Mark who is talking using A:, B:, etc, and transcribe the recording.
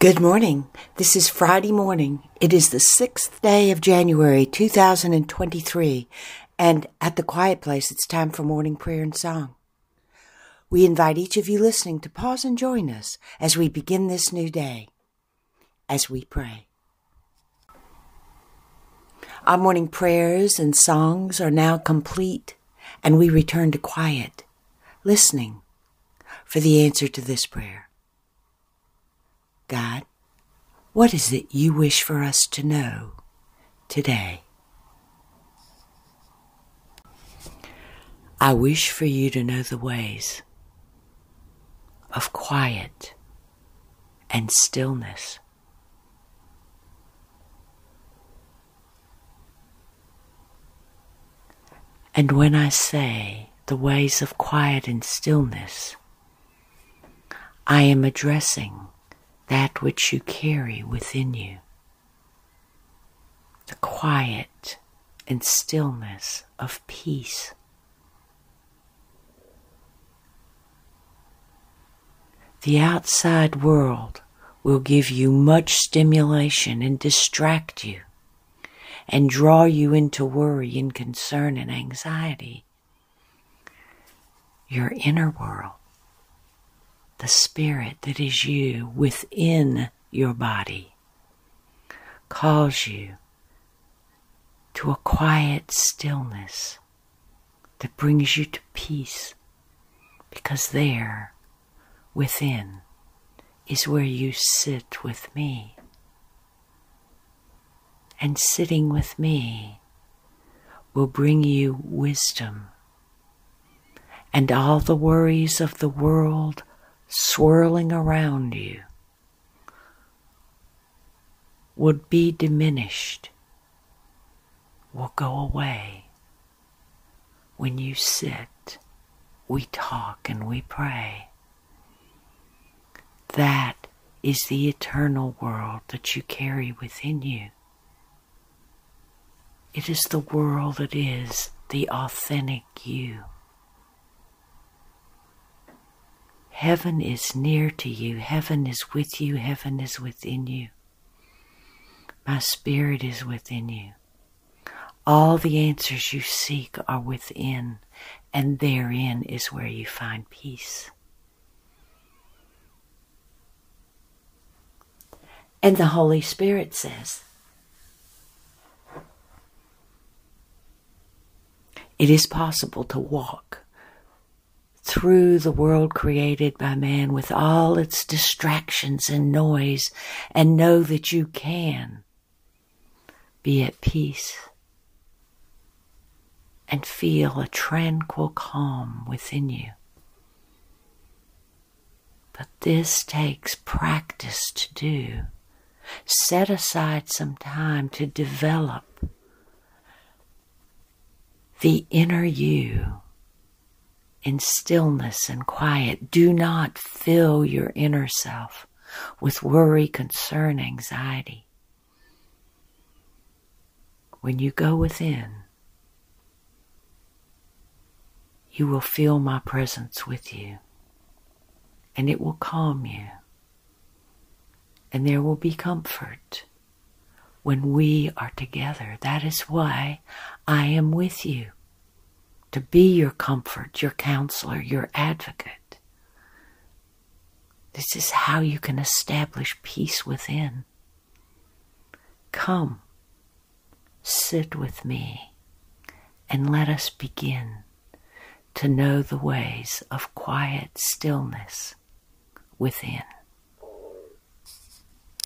A: Good morning. This is Friday morning. It is the sixth day of January 2023, and at the Quiet Place, it's time for morning prayer and song. We invite each of you listening to pause and join us as we begin this new day, as we pray. Our morning prayers and songs are now complete, and we return to quiet, listening for the answer to this prayer. God, what is it you wish for us to know today? I wish for you to know the ways of quiet and stillness. And when I say the ways of quiet and stillness, I am addressing that which you carry within you. The quiet and stillness of peace. The outside world will give you much stimulation and distract you and draw you into worry and concern and anxiety. Your inner world the spirit that is you within your body calls you to a quiet stillness that brings you to peace because there within is where you sit with me. And sitting with me will bring you wisdom. And all the worries of the world swirling around you would be diminished, will go away. When you sit, we talk and we pray. That is the eternal world that you carry within you. It is the world that is the authentic you. Heaven is near to you. Heaven is with you. Heaven is within you. My spirit is within you. All the answers you seek are within, and therein is where you find peace. And the Holy Spirit says, It is possible to walk through the world created by man with all its distractions and noise and know that you can be at peace and feel a tranquil calm within you. But this takes practice to do. Set aside some time to develop the inner you in stillness and quiet. Do not fill your inner self with worry, concern, anxiety. When you go within, you will feel my presence with you, and it will calm you, and there will be comfort when we are together. That is why I am with you to be your comfort, your counselor, your advocate. This is how you can establish peace within. Come, sit with me, and let us begin to know the ways of quiet stillness within.